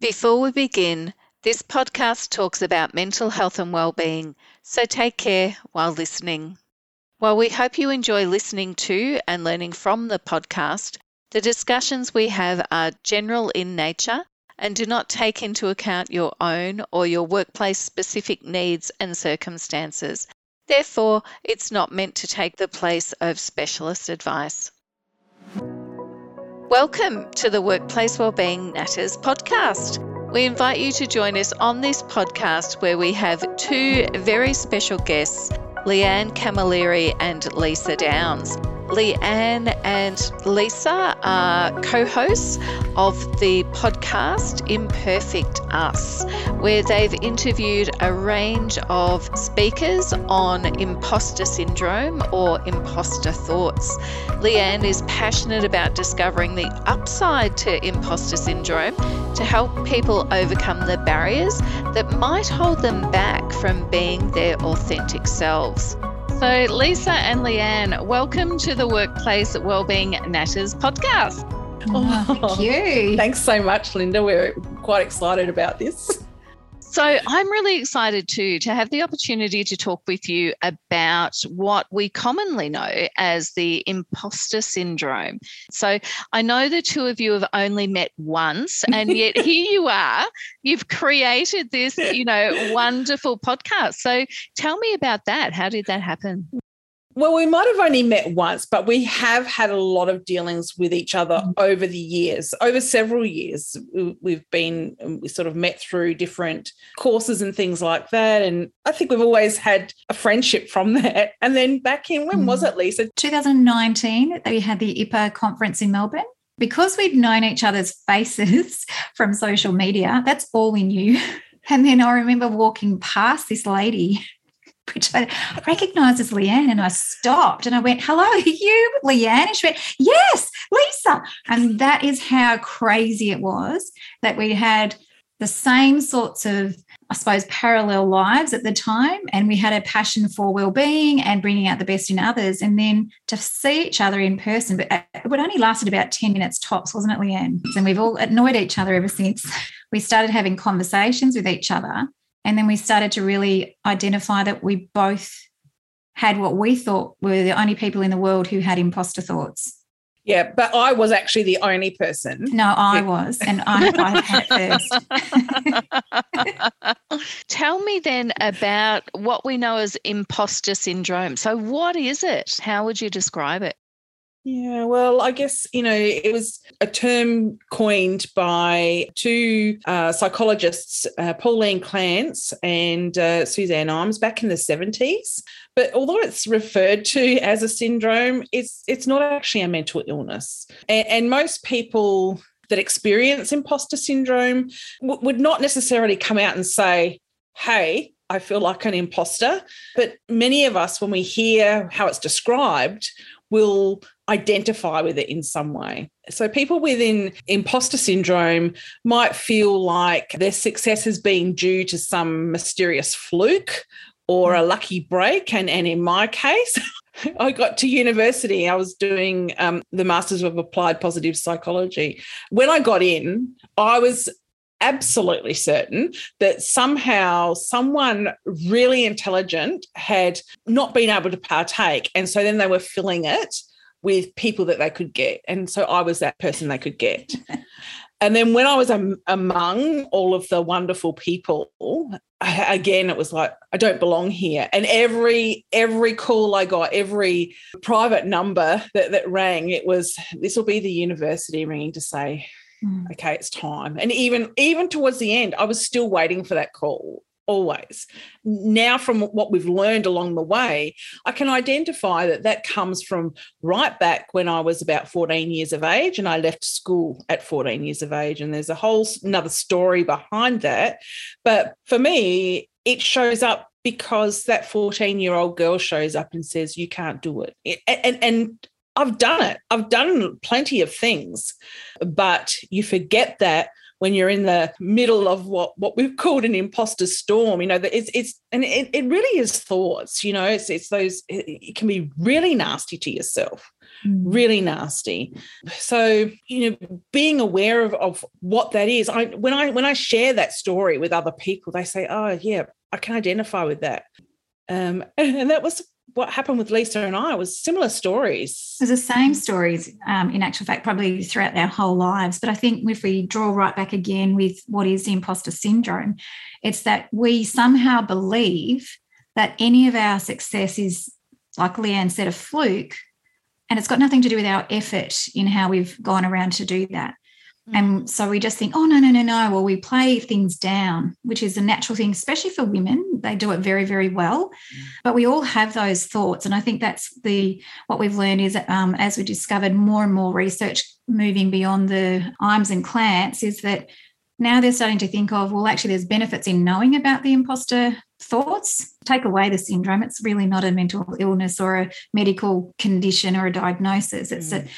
Before we begin, this podcast talks about mental health and well-being, so take care while listening. While we hope you enjoy listening to and learning from the podcast, the discussions we have are general in nature and do not take into account your own or your workplace specific needs and circumstances. Therefore, it's not meant to take the place of specialist advice. Welcome to the Workplace Wellbeing Matters podcast. We invite you to join us on this podcast where we have two very special guests, Leanne Camilleri and Leesa Downes. Leanne and Leesa are co hosts of the podcast Imperfect Us, where they've interviewed a range of speakers on imposter syndrome or imposter thoughts. Leanne is passionate about discovering the upside to imposter syndrome to help people overcome the barriers that might hold them back from being their authentic selves. So, Leesa and Leanne, welcome to the Workplace Wellbeing Matters podcast. Oh, thank you. Thanks so much, Linda. We're quite excited about this. So I'm really excited too to have the opportunity to talk with you about what we commonly know as the imposter syndrome. So I know the two of you have only met once, and yet here you are. You've created this, you know, wonderful podcast. So tell me about that. How did that happen? Well, we might have only met once, but we have had a lot of dealings with each other mm. over the years, over several years. We've been, we sort of met through different courses and things like that. And I think we've always had a friendship from that. And then back in, when was it, Leesa? 2019, we had the IPA conference in Melbourne because we'd known each other's faces from social media, that's all we knew. And then I remember walking past this lady which I recognized as Leanne. And I stopped and I went, Hello, you, Leanne? And she went, Yes, Leesa. And that is how crazy it was that we had the same sorts of, I suppose, parallel lives at the time. And we had a passion for well-being and bringing out the best in others. And then to see each other in person, but uh, it would only lasted about 10 minutes tops, wasn't it, Leanne? And we've all annoyed each other ever since. We started having conversations with each other and then we started to really identify that we both had what we thought were the only people in the world who had imposter thoughts. Yeah, but I was actually the only person. No, I was, and I, I had it first. Tell me then about what we know as imposter syndrome. So, what is it? How would you describe it? Yeah, well, I guess, you know, it was a term coined by two uh, psychologists, uh, Pauline Clance and uh, Suzanne Imes, back in the 70s. But although it's referred to as a syndrome, it's, it's not actually a mental illness. and, and most people that experience imposter syndrome w- would not necessarily come out and say, hey, I feel like an imposter. But many of us, when we hear how it's described, will identify with it in some way. So, people within imposter syndrome might feel like their success has been due to some mysterious fluke or a lucky break. And, and in my case, I got to university. I was doing um, the Masters of Applied Positive Psychology. When I got in, I was absolutely certain that somehow someone really intelligent had not been able to partake. And so then they were filling it with people that they could get. And so I was that person they could get. and then when I was am- among all of the wonderful people, I, again, it was like, I don't belong here. And every every call I got, every private number that, that rang, it was this will be the university ringing to say, mm. okay, it's time. And even even towards the end, I was still waiting for that call always. Now, from what we've learned along the way, I can identify that that comes from right back when I was about 14 years of age and I left school at 14 years of age. And there's a whole another story behind that. But for me, it shows up because that 14 year old girl shows up and says, You can't do it. And, and I've done it. I've done plenty of things, but you forget that when you're in the middle of what what we've called an imposter storm. You know, that it's it's and it, it really is thoughts. You know, it's it's those. It, it can be really nasty to yourself. Mm. really nasty so you know being aware of, of what that is i when i when i share that story with other people they say oh yeah i can identify with that um, and that was what happened with Leesa and I was similar stories. It was the same stories, um, in actual fact, probably throughout our whole lives. But I think if we draw right back again with what is the imposter syndrome, it's that we somehow believe that any of our success is, like Leanne said, a fluke. And it's got nothing to do with our effort in how we've gone around to do that. And so we just think, oh, no, no, no, no. Well, we play things down, which is a natural thing, especially for women. They do it very, very well. But we all have those thoughts. And I think that's the what we've learned is um, as we discovered more and more research moving beyond the Imes and Clance is that now they're starting to think of, well, actually, there's benefits in knowing about the imposter thoughts. Take away the syndrome. It's really not a mental illness or a medical condition or a diagnosis. It's mm. a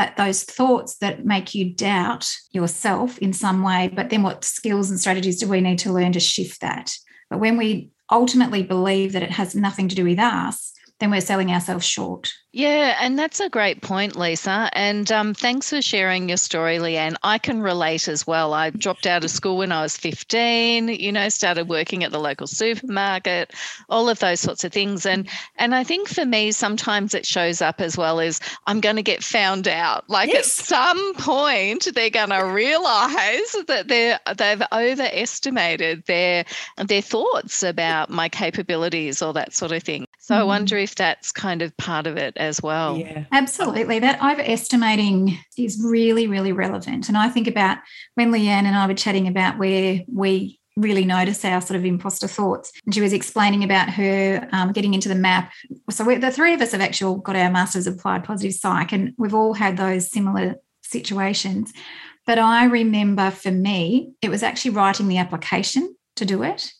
that those thoughts that make you doubt yourself in some way, but then what skills and strategies do we need to learn to shift that? But when we ultimately believe that it has nothing to do with us, then we're selling ourselves short. Yeah, and that's a great point, Leesa. And um, thanks for sharing your story, Leanne. I can relate as well. I dropped out of school when I was 15, you know, started working at the local supermarket, all of those sorts of things. And and I think for me, sometimes it shows up as well as I'm going to get found out. Like yes. at some point, they're going to realize that they're they've overestimated their their thoughts about my capabilities or that sort of thing. So mm. I wonder if that's kind of part of it as well. Yeah. Absolutely. That overestimating is really, really relevant. And I think about when Leanne and I were chatting about where we really notice our sort of imposter thoughts. And she was explaining about her um, getting into the MAP. So the three of us have actually got our Masters of Applied Positive Psych, and we've all had those similar situations. But I remember for me, it was actually writing the application to do it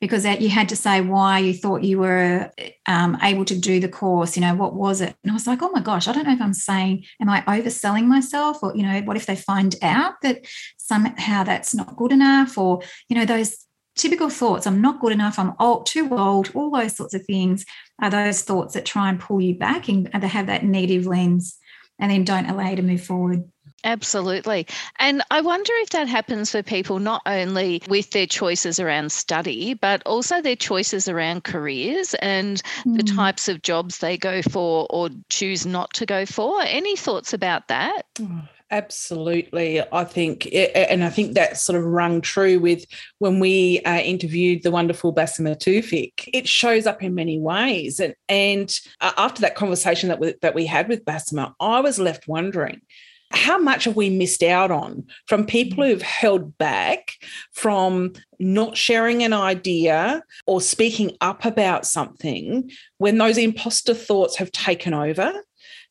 because that you had to say why you thought you were um, able to do the course you know what was it? And i was like oh my gosh i don't know if i'm saying am i overselling myself or you know what if they find out that somehow that's not good enough or you know those typical thoughts i'm not good enough i'm old too old all those sorts of things are those thoughts that try and pull you back and they have that negative lens and then don't allow you to move forward Absolutely. And I wonder if that happens for people not only with their choices around study, but also their choices around careers and mm. the types of jobs they go for or choose not to go for. Any thoughts about that? Oh, absolutely. I think, and I think that sort of rung true with when we uh, interviewed the wonderful Basima Tewfik. It shows up in many ways. And, and uh, after that conversation that we, that we had with Basma, I was left wondering how much have we missed out on from people mm. who've held back from not sharing an idea or speaking up about something when those imposter thoughts have taken over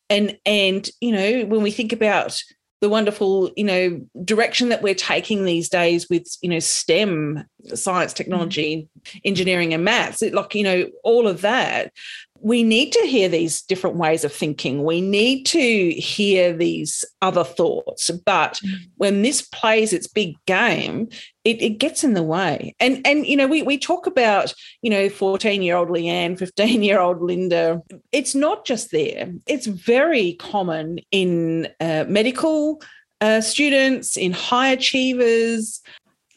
and and you know when we think about the wonderful you know direction that we're taking these days with you know stem science technology mm. engineering and maths it, like you know all of that we need to hear these different ways of thinking. We need to hear these other thoughts. But mm. when this plays its big game, it, it, gets in the way. And and you know, we we talk about, you know, 14-year-old Leanne, 15-year-old Linda. It's not just there. It's very common in uh, medical uh, students, in high achievers,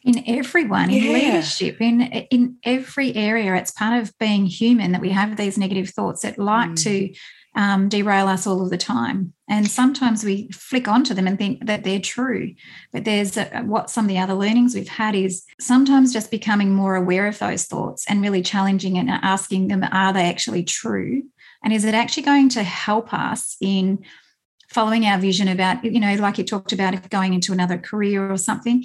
in everyone in yeah. leadership in in every area it's part of being human that we have these negative thoughts that like mm. to um, derail us all of the time and sometimes we flick onto them and think that they're true but there's a, what some of the other learnings we've had is sometimes just becoming more aware of those thoughts and really challenging and asking them are they actually true and is it actually going to help us in following our vision about you know like you talked about going into another career or something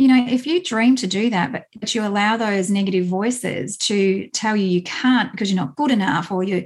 you know, if you dream to do that, but, but you allow those negative voices to tell you you can't because you're not good enough or you're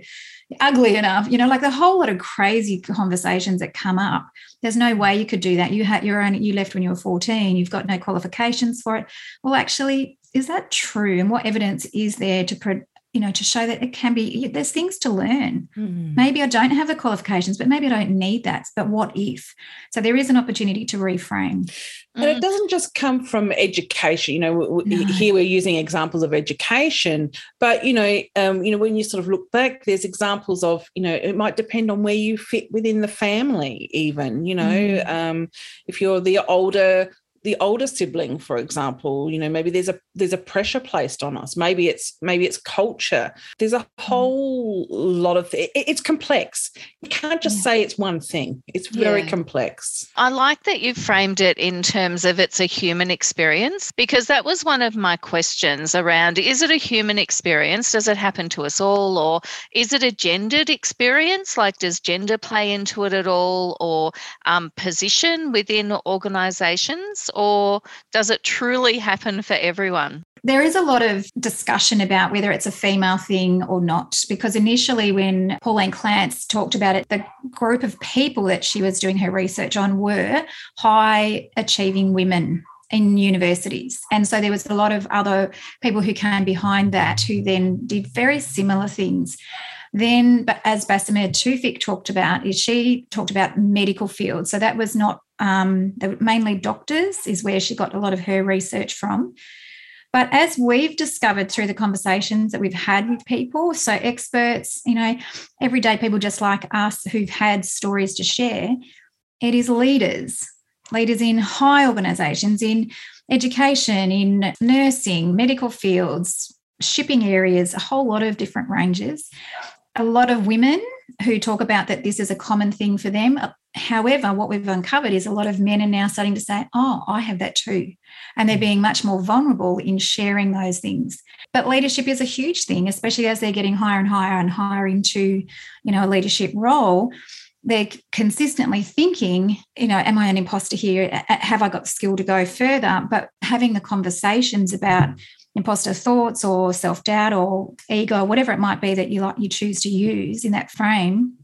ugly enough, you know, like the whole lot of crazy conversations that come up. There's no way you could do that. You had your own, you left when you were 14, you've got no qualifications for it. Well, actually, is that true? And what evidence is there to pro- you know, to show that it can be, there's things to learn. Mm. Maybe I don't have the qualifications, but maybe I don't need that. But what if? So there is an opportunity to reframe. And it doesn't just come from education. You know, No. here we're using examples of education, but you know, um, you know, when you sort of look back, there's examples of, you know, it might depend on where you fit within the family. Even, you know, Mm. um, if you're the older the older sibling for example you know maybe there's a there's a pressure placed on us maybe it's maybe it's culture there's a whole lot of it, it's complex you can't just Yeah. say it's one thing it's very Yeah. complex I like that you framed it in terms of it's a human experience because that was one of my questions around is it a human experience? Does it happen to us all? Or is it a gendered experience? Like, does gender play into it at all? Or um, position within organizations? Or does it truly happen for everyone? There is a lot of discussion about whether it's a female thing or not, because initially, when Pauline Clance talked about it, the group of people that she was doing her research on were high achieving women in universities. And so there was a lot of other people who came behind that who then did very similar things. Then, but as Basima Tewfik talked about, is she talked about medical field. So that was not um, mainly doctors, is where she got a lot of her research from. But as we've discovered through the conversations that we've had with people, so experts, you know, everyday people just like us who've had stories to share, it is leaders, leaders in high organizations, in education, in nursing, medical fields, shipping areas, a whole lot of different ranges. A lot of women who talk about that this is a common thing for them. However, what we've uncovered is a lot of men are now starting to say, Oh, I have that too. And they're mm. being much more vulnerable in sharing those things. But leadership is a huge thing, especially as they're getting higher and higher and higher into, you know, a leadership role. They're consistently thinking, you know, am I an imposter here? Have I got the skill to go further? But having the conversations about mm. imposter thoughts or self-doubt or ego, whatever it might be that you like you choose to use in that frame,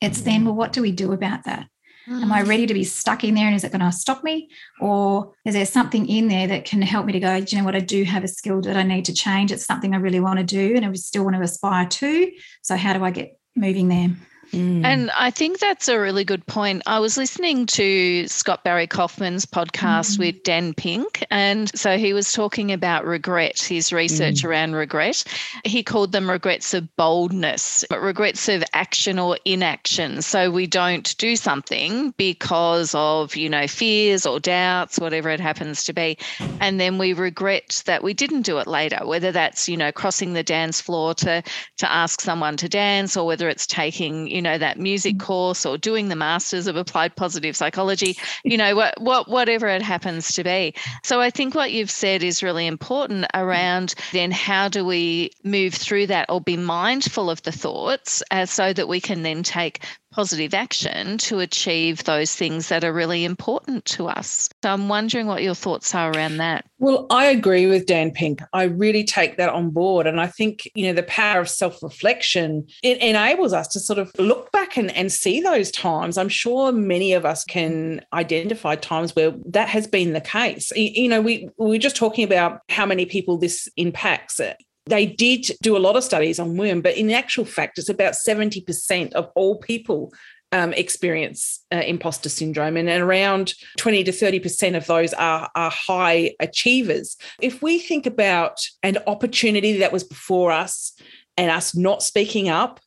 it's then, well, what do we do about that? Am I mm. ready to be stuck in there and is it going to stop me? Or is there something in there that can help me to go, do you know what? I do have a skill that I need to change. It's something I really want to do and I still want to aspire to. So, how do I get moving there? Mm. And I think that's a really good point. I was listening to Scott Barry Kaufman's podcast Mm. with Dan Pink, and so he was talking about regret, his research around regret. He called them regrets of boldness, but regrets of action or inaction. So we don't do something because of, you know, fears or doubts, whatever it happens to be. And then we regret that we didn't do it later, whether that's, you know, crossing the dance floor to to ask someone to dance or whether it's taking, you know, that music course or doing the masters of applied positive psychology, you know, what what whatever it happens to be. So I think what you've said is really important around then how do we move through that or be mindful of the thoughts uh, so that we can then take positive action to achieve those things that are really important to us. So I'm wondering what your thoughts are around that. Well, I agree with Dan Pink. I really take that on board. And I think, you know, the power of self reflection, it enables us to sort of look back and, and see those times. I'm sure many of us can identify times where that has been the case. You, know, we were just talking about how many people this impacts. They did do a lot of studies on women, but in actual fact, it's about 70% of all people um, experience uh, imposter syndrome, and around 20 to 30% of those are, are high achievers. If we think about an opportunity that was before us and us not speaking up,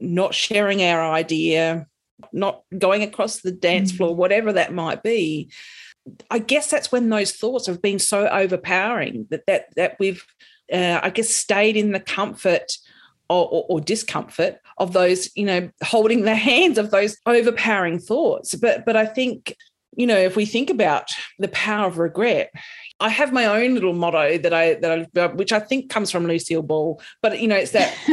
not sharing our idea, not going across the dance Mm. floor, whatever that might be, I guess that's when those thoughts have been so overpowering that that that we've, uh, I guess, stayed in the comfort or, or, or discomfort of those, you know, holding the hands of those overpowering thoughts. But but I think, you know, if we think about the power of regret, I have my own little motto that I that I which I think comes from Lucille Ball, but you know, it's that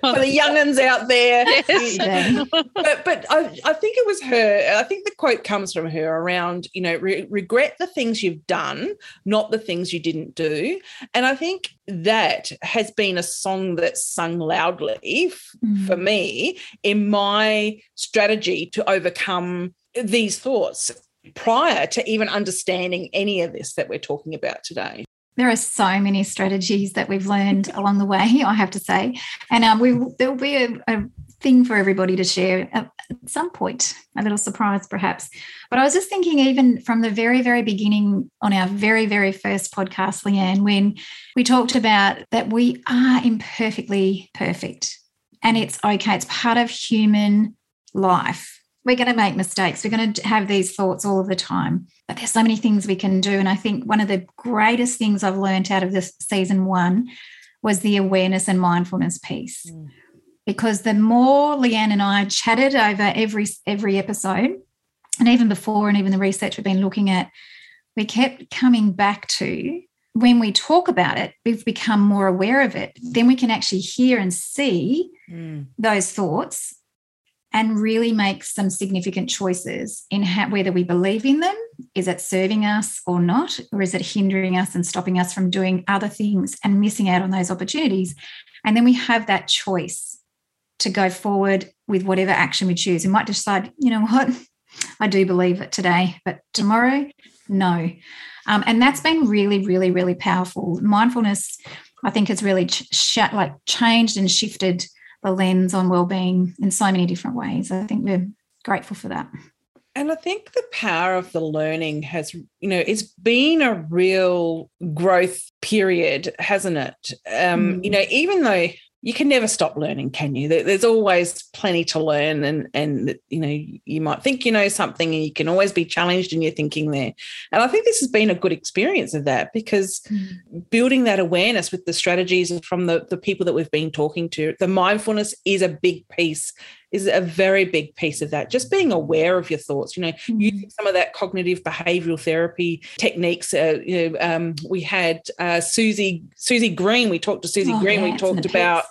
for the youngins out there. Yeah. but but I, I think it was her. I think the quote comes from her around, you know, re- regret the things you've done, not the things you didn't do. And I think that has been a song that's sung loudly Mm. for me in my strategy to overcome these thoughts prior to even understanding any of this that we're talking about today. there are so many strategies that we've learned along the way, I have to say. And um, we there'll be a, a thing for everybody to share at some point, a little surprise perhaps. But I was just thinking, even from the very, very beginning on our very, very first podcast, Leanne, when we talked about that we are imperfectly perfect and it's okay, it's part of human life. We're going to make mistakes. We're going to have these thoughts all of the time. But there's so many things we can do. And I think one of the greatest things I've learned out of this season one was the awareness and mindfulness piece. Mm because the more Leanne and I chatted over every every episode, and even before, and even the research we've been looking at, we kept coming back to when we talk about it, we've become more aware of it. Then we can actually hear and see mm. those thoughts and really make some significant choices in how, whether we believe in them. Is it serving us or not? Or is it hindering us and stopping us from doing other things and missing out on those opportunities? And then we have that choice to go forward with whatever action we choose. We might decide, you know what, I do believe it today, but tomorrow, no. Um, and that's been really, really, really powerful. Mindfulness, I think, has really ch- sh- like changed and shifted the lens on well-being in so many different ways. I think we're grateful for that. And I think the power of the learning has, you know, it's been a real growth period, hasn't it? Um, mm. You know, even though you can never stop learning, can you? There's always plenty to learn, and and you know you might think you know something, and you can always be challenged in your thinking there. And I think this has been a good experience of that because mm. building that awareness with the strategies from the the people that we've been talking to, the mindfulness is a big piece is a very big piece of that. Just being aware of your thoughts, you know, mm-hmm. using some of that cognitive behavioral therapy techniques. Uh, you know, um, we had uh, Suzy Suzy Green. We talked to Suzy oh, Green. we talked about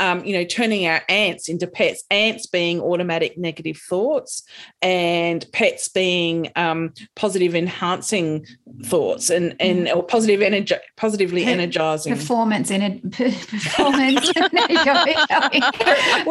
um, you know, turning our ants into pets, ants being automatic negative thoughts and pets being um, positive enhancing thoughts and, and mm. or positive energy, positively energizing. Performance in performance. we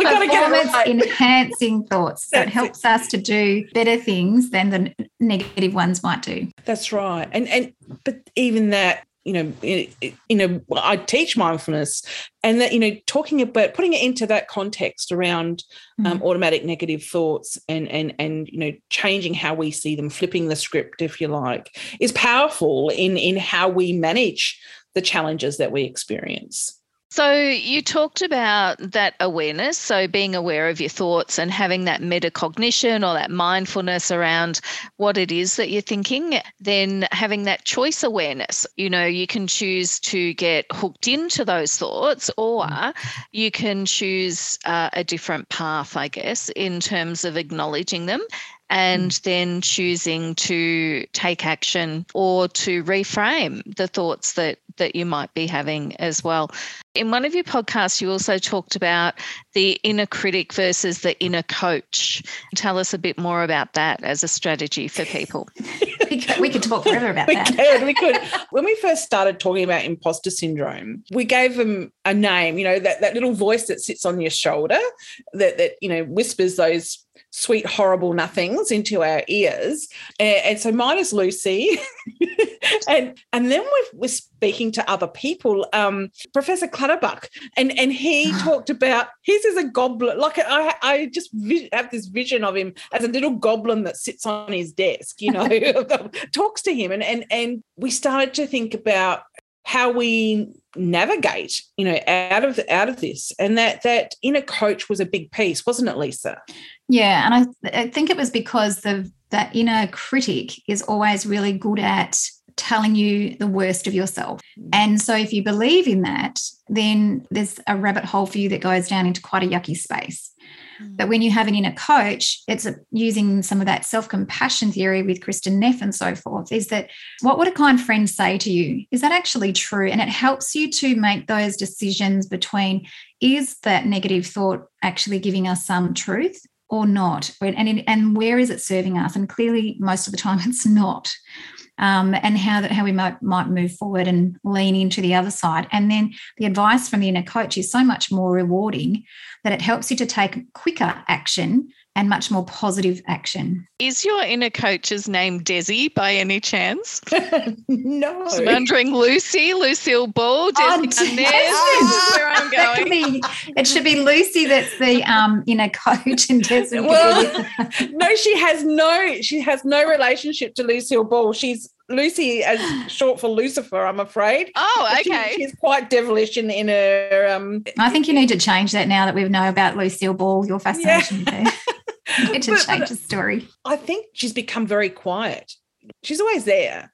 got to get right. enhancing thoughts. So That's it helps it. us to do better things than the negative ones might do. That's right. And and but even that you know, you know, I teach mindfulness, and that you know, talking about putting it into that context around um, mm. automatic negative thoughts and and and you know, changing how we see them, flipping the script, if you like, is powerful in in how we manage the challenges that we experience. So, you talked about that awareness. So, being aware of your thoughts and having that metacognition or that mindfulness around what it is that you're thinking, then having that choice awareness. You know, you can choose to get hooked into those thoughts, or mm. you can choose uh, a different path, I guess, in terms of acknowledging them and mm. then choosing to take action or to reframe the thoughts that that you might be having as well. In one of your podcasts, you also talked about the inner critic versus the inner coach. Tell us a bit more about that as a strategy for people. we could talk forever about we that. Could, we could. When we first started talking about imposter syndrome, we gave them a name, you know, that, that little voice that sits on your shoulder that, that, you know, whispers those sweet, horrible nothings into our ears. And, and so mine is Lucy. and and then we're, we're speaking to other people. Um, Professor Clutterbuck, and, and he talked about his is a goblin. Like I, I just have this vision of him as a little goblin that sits on his desk, you know, talks to him. And, and, and we started to think about how we navigate you know out of out of this. And that that inner coach was a big piece wasn't it leesa? Yeah and i, I think it was because the that inner critic is always really good at telling you the worst of yourself. And so if you believe in that then there's a rabbit hole for you that goes down into quite a yucky space but when you have an inner coach, it's using some of that self compassion theory with Kristin Neff and so forth. Is that what would a kind friend say to you? Is that actually true? And it helps you to make those decisions between is that negative thought actually giving us some truth or not? And, and where is it serving us? And clearly, most of the time, it's not um, and how that how we might might move forward and lean into the other side. And then the advice from the inner coach is so much more rewarding that it helps you to take quicker action and much more positive action. Is your inner coach's name Desi by any chance? no. I'm wondering Lucy, Lucille Ball, Oh, Desi Arnaz. Desi. This is where I'm That could going. be, it should be Lucy that's the um, inner coach and Desi. Well, no, she has no she has no relationship to Lucille Ball. She's Lucy as short for Lucifer, I'm afraid. Oh, But she- okay. she's quite devilish in, in her um I think you need to change that now that we know about Lucille Ball, your fascination with her. To But- change the story. I think she's become very quiet. She's always there.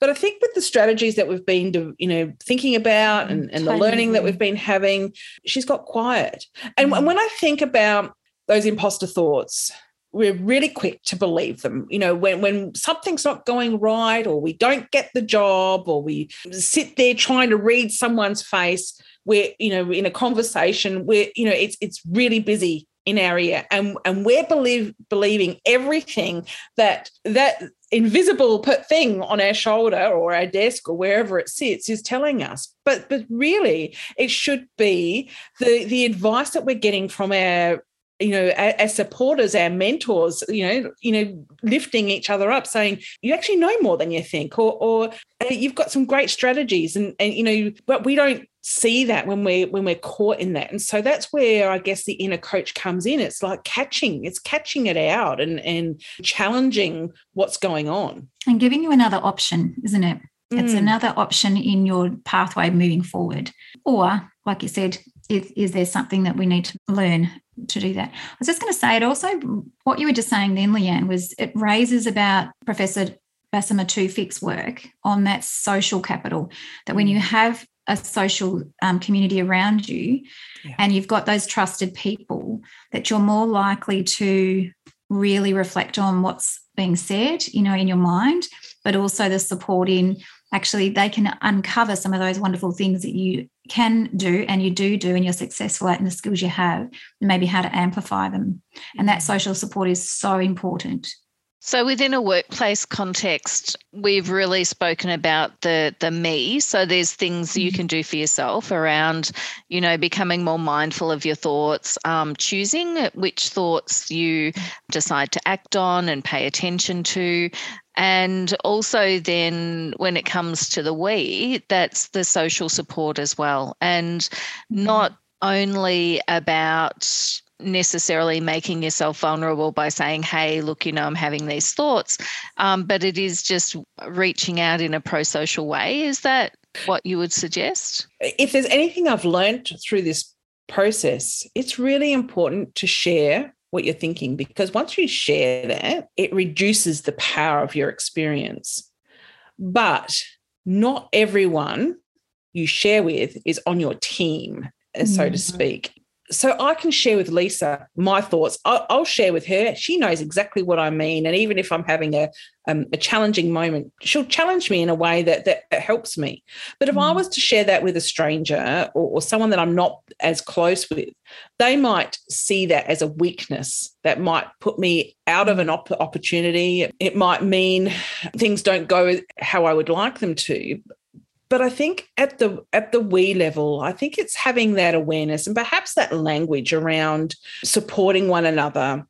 But I think with the strategies that we've been, you know, thinking about and, and the learning that we've been having, she's got quiet. And Mm. when I think about those imposter thoughts, we're really quick to believe them. You know, when when something's not going right, or we don't get the job, or we sit there trying to read someone's face, we're you know in a conversation, we're you know it's it's really busy in our ear, and and we're believe believing everything that that invisible put thing on our shoulder or our desk or wherever it sits is telling us. But but really it should be the the advice that we're getting from our you know as supporters our mentors you know you know lifting each other up saying you actually know more than you think or or you've got some great strategies and and you know but we don't see that when we're when we're caught in that and so that's where i guess the inner coach comes in it's like catching it's catching it out and and challenging what's going on And giving you another option, isn't it? It's Mm. another option in your pathway moving forward. Or, like you said, is, is there something that we need to learn to do that? I was just going to say it also, what you were just saying then, Leanne, was it raises about Professor Basima Tewfik's work on that social capital, that when you have a social um, community around you Yeah. and you've got those trusted people, that you're more likely to really reflect on what's being said, you know, in your mind, but also the support in actually they can uncover some of those wonderful things that you can do and you do do and you're successful at and the skills you have and maybe how to amplify them. And that mm. social support is so important. So within a workplace context, we've really spoken about the the me. So there's things you Mhm. can do for yourself around, you know, becoming more mindful of your thoughts, um, choosing which thoughts you decide to act on and pay attention to. And also, then when it comes to the we, that's the social support as well. And not only about necessarily making yourself vulnerable by saying, hey, look, you know, I'm having these thoughts, um, but it is just reaching out in a pro social way. Is that what you would suggest? if there's anything I've learned through this process, it's really important to share what you're thinking because once you share that, it reduces the power of your experience. But not everyone you share with is on your team, so to Mhm. speak. So I can share with Lisa my thoughts. I'll, I'll share with her. She knows exactly what I mean, and even if I'm having a um, a challenging moment, she'll challenge me in a way that that, that helps me. But if I Mm. was to share that with a stranger or, or someone that I'm not as close with, they might see that as a weakness that might put me out of an op- opportunity. It might mean things don't go how I would like them to. But I think at the at the we level, I think it's having that awareness and perhaps that language around supporting one another.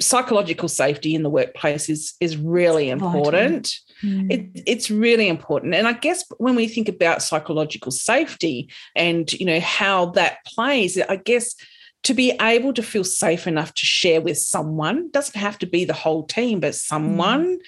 Psychological safety in the workplace is is really important Mm. it, it's really important and i guess when we think about psychological safety and you know how that plays i guess to be able to feel safe enough to share with someone doesn't have to be the whole team but someone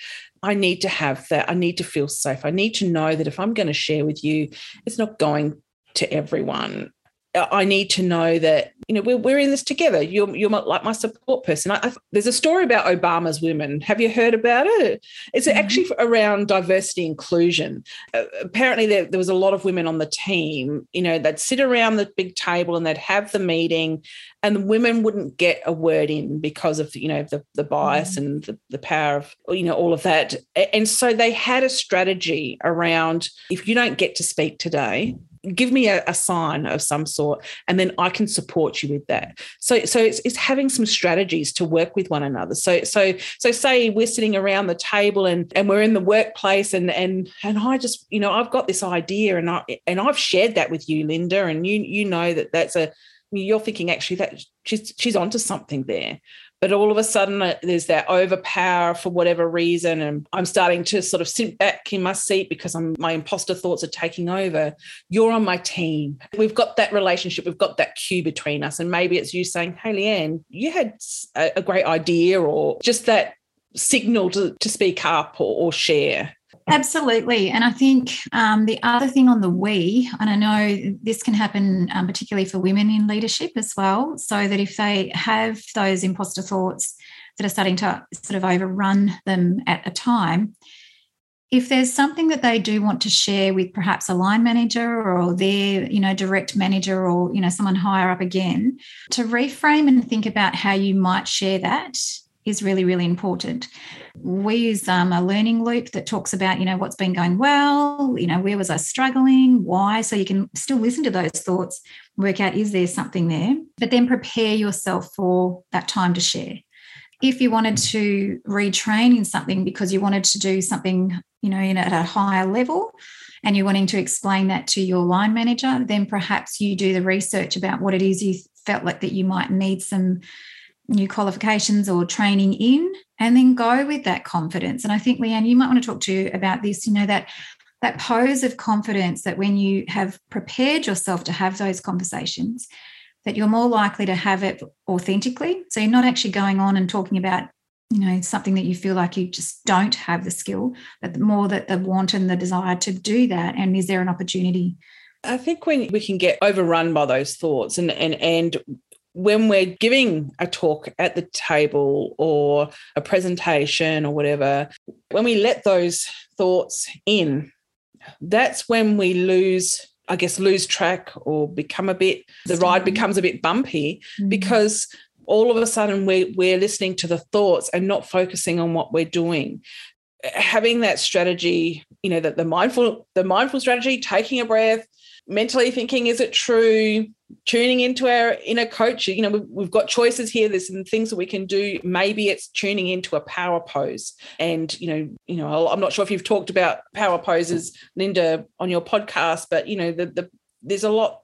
i need to have that. I need to feel safe. I need to know that if i'm going to share with you it's not going to everyone. I need to know that you know we're, we're in this together. You're you're my, like my support person. I, I, there's a story about Obama's women. Have you heard about it? It's Mhm. actually around diversity inclusion. Uh, apparently, there, there was a lot of women on the team. You know, they'd sit around the big table and they'd have the meeting, and the women wouldn't get a word in because of you know the the bias and the, the power of you know all of that. And so they had a strategy around if you don't get to speak today, give me a, a sign of some sort and then i can support you with that. So so it's, it's having some strategies to work with one another. So so so say we're sitting around the table and and we're in the workplace and and and i just you know i've got this idea and i and i've shared that with you linda and you you know that that's a you're thinking actually that she's she's onto something there but all of a sudden uh, there's that overpower for whatever reason and i'm starting to sort of sit back in my seat because i'm my imposter thoughts are taking over. You're on my team. We've got that relationship we've got that cue between us and maybe it's you saying hey leanne you had a, a great idea or just that signal to, to speak up or, or share Absolutely. And I think um, the other thing on the we, and I know this can happen um, particularly for women in leadership as well, so that if they have those imposter thoughts that are starting to sort of overrun them at a time, if there's something that they do want to share with perhaps a line manager or their you know direct manager or you know someone higher up again to reframe and think about how you might share that is really, really important. We use um, a learning loop that talks about, you know, what's been going well, you know, where was I struggling, why, so you can still listen to those thoughts, work out is there something there, but then prepare yourself for that time to share. If you wanted to retrain in something because you wanted to do something, you know, in, at a higher level, and you're wanting to explain that to your line manager, then perhaps you do the research about what it is you felt like that you might need some new qualifications or training in and then go with that confidence. And i think leanne you might want to talk to about this you know that that pose of confidence that when you have prepared yourself to have those conversations that you're more likely to have it authentically. So you're not actually going on and talking about you know something that you feel like you just don't have the skill but the more that the want and the desire to do that. And is there an opportunity? I think when we can get overrun by those thoughts and and and when we're giving a talk at the table or a presentation or whatever, when we let those thoughts in, that's when we lose, I guess, lose track or become a bit, the ride becomes a bit bumpy mm-hmm. because all of a sudden we're, we're listening to the thoughts and not focusing on what we're doing having that strategy you know that the mindful the mindful strategy taking a breath mentally thinking, is it true? Tuning into our inner coach. You know, we've, we've got choices here. There's some things that we can do. Maybe it's tuning into a power pose. And, you know, you know, I'm not sure if you've talked about power poses, Linda, on your podcast, but you know, the, the there's a lot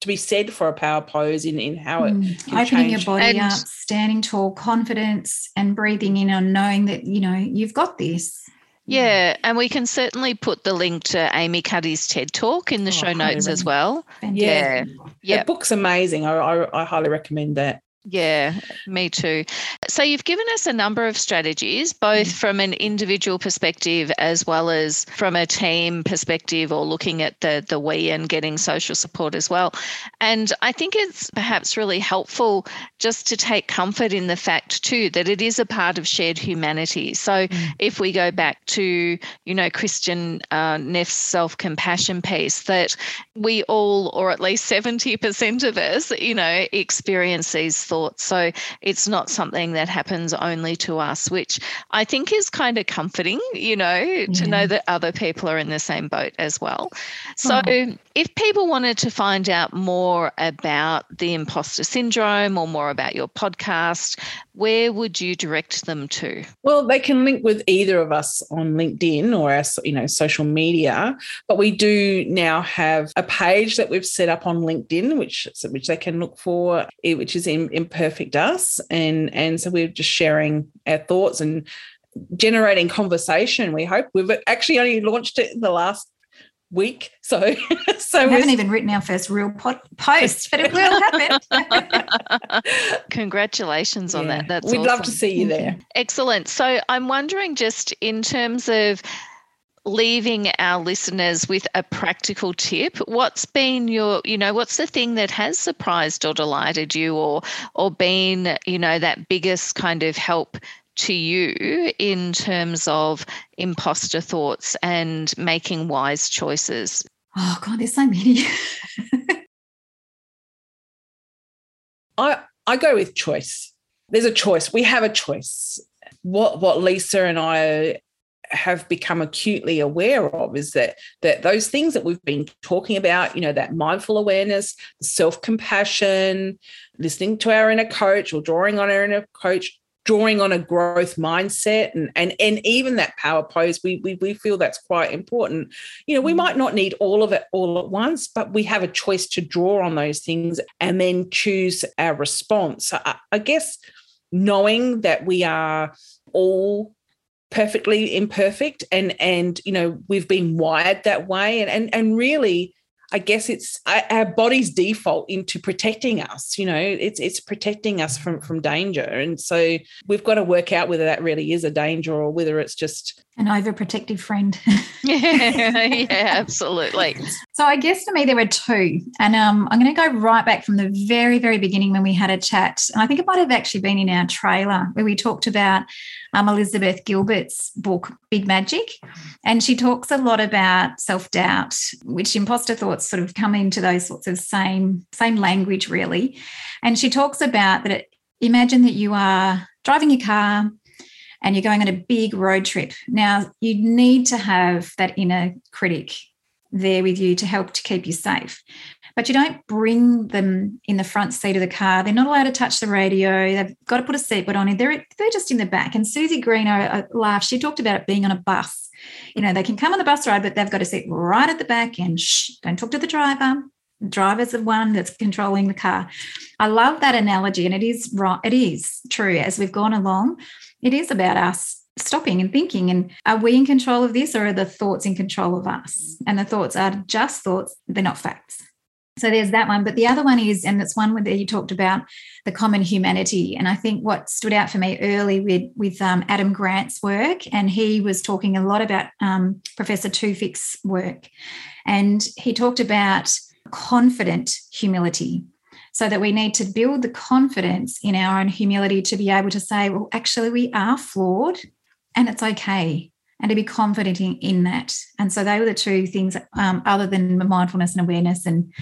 to be said for a power pose in, in how it mm. opening change. your body and, up, standing tall, confidence, and breathing in and knowing that you know you've got this. Yeah, and we can certainly put the link to Amy Cuddy's TED Talk in the oh, show notes as well. Yeah, yeah, the book's amazing. I, I, I highly recommend that. Yeah, me too. So you've given us a number of strategies, both mm. from an individual perspective as well as from a team perspective or looking at the the we and getting social support as well. And I think it's perhaps really helpful just to take comfort in the fact too that it is a part of shared humanity. So mm. if we go back to, you know, Kristin uh, Neff's self-compassion piece, that we all, or at least 70% of us, you know, experience these thoughts thoughts. So it's not something that happens only to us, which I think is kind of comforting, you know, yeah. to know that other people are in the same boat as well. So oh. if people wanted to find out more about the imposter syndrome or more about your podcast, where would you direct them to? Well, they can link with either of us on LinkedIn or our, you know, social media. But we do now have a page that we've set up on LinkedIn, which which they can look for, eh, which is in imperfect us, and and so we're just sharing our thoughts and generating conversation. We hope we've actually only launched it in the last week. So, so we haven't even written our first real pod- post, but it will happen. Congratulations on yeah. that. That's we'd awesome. love to see you there. Excellent. So, I'm wondering, just in terms of leaving our listeners with a practical tip what's been your you know what's the thing that has surprised or delighted you or or been you know that biggest kind of help to you in terms of imposter thoughts and making wise choices? Oh, God, there's so many. I, I go with choice. There's a choice. We have a choice. What what Leesa and I have become acutely aware of is that that those things that we've been talking about, you know, that mindful awareness, self-compassion, listening to our inner coach or drawing on our inner coach, drawing on a growth mindset and and and even that power pose we, we we feel that's quite important you know we mm. might not need all of it all at once but we have a choice to draw on those things and then choose our response i, I guess knowing that we are all perfectly imperfect and and you know we've been wired that way and and, and really I guess it's our body's default into protecting us. You know, it's it's protecting us from from danger, and so we've got to work out whether that really is a danger or whether it's just an overprotective friend. yeah, yeah, absolutely. So I guess for me there were two, and um, I'm going to go right back from the very very beginning when we had a chat, and I think it might have actually been in our trailer where we talked about um, Elizabeth Gilbert's book, Big Magic. And she talks a lot about self doubt, which imposter thoughts sort of come into those sorts of same, same language, really. And she talks about that it, imagine that you are driving your car and you're going on a big road trip. Now, you need to have that inner critic there with you to help to keep you safe but you don't bring them in the front seat of the car. They're not allowed to touch the radio. They've got to put a seatbelt on. They're, they're just in the back. And Suzy Green uh, laughed. She talked about it being on a bus. You know, they can come on the bus ride, but they've got to sit right at the back and shh, don't talk to the driver. Driver's the one that's controlling the car. I love that analogy, and it is right. It is true. As we've gone along, it is about us stopping and thinking and are we in control of this or are the thoughts in control of us and the thoughts are just thoughts they're not facts so there's that one. But the other one is, and it's one where you talked about the common humanity. And I think what stood out for me early with, with um, Adam Grant's work, and he was talking a lot about um, Professor Tewfik's work. And he talked about confident humility. So that we need to build the confidence in our own humility to be able to say, well, actually, we are flawed and it's okay and to be confident in, in that. And so they were the two things, um, other than mindfulness and awareness and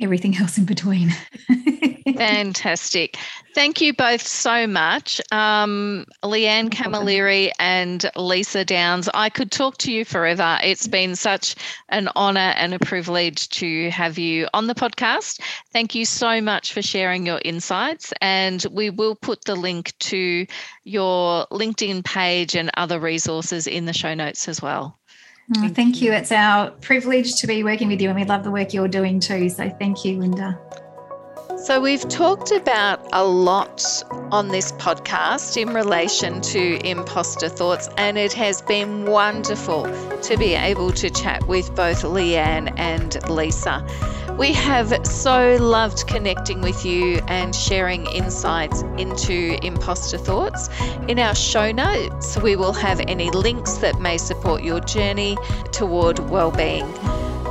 everything else in between. Fantastic. Thank you both so much. Um, Leanne Camilleri and Leesa Downes, I could talk to you forever. It's been such an honour and a privilege to have you on the podcast. Thank you so much for sharing your insights. And we will put the link to your LinkedIn page and other resources in the show notes as well. Oh, thank you. It's our privilege to be working with you, and we love the work you're doing too. So thank you, Linda. So, we've talked about a lot on this podcast in relation to imposter thoughts, and it has been wonderful to be able to chat with both Leanne and Leesa. We have so loved connecting with you and sharing insights into imposter thoughts. In our show notes, we will have any links that may support your journey toward well-being.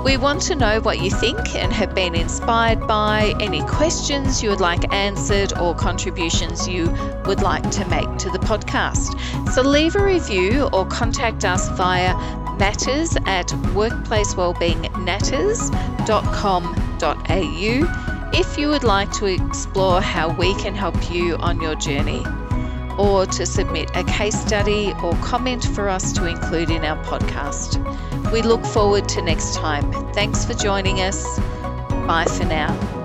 We want to know what you think and have been inspired by, any questions you would like answered, or contributions you would like to make to the podcast. So leave a review or contact us via matters at workplacewellbeingmatters.com.au if you would like to explore how we can help you on your journey or to submit a case study or comment for us to include in our podcast. We look forward to next time. Thanks for joining us. Bye for now.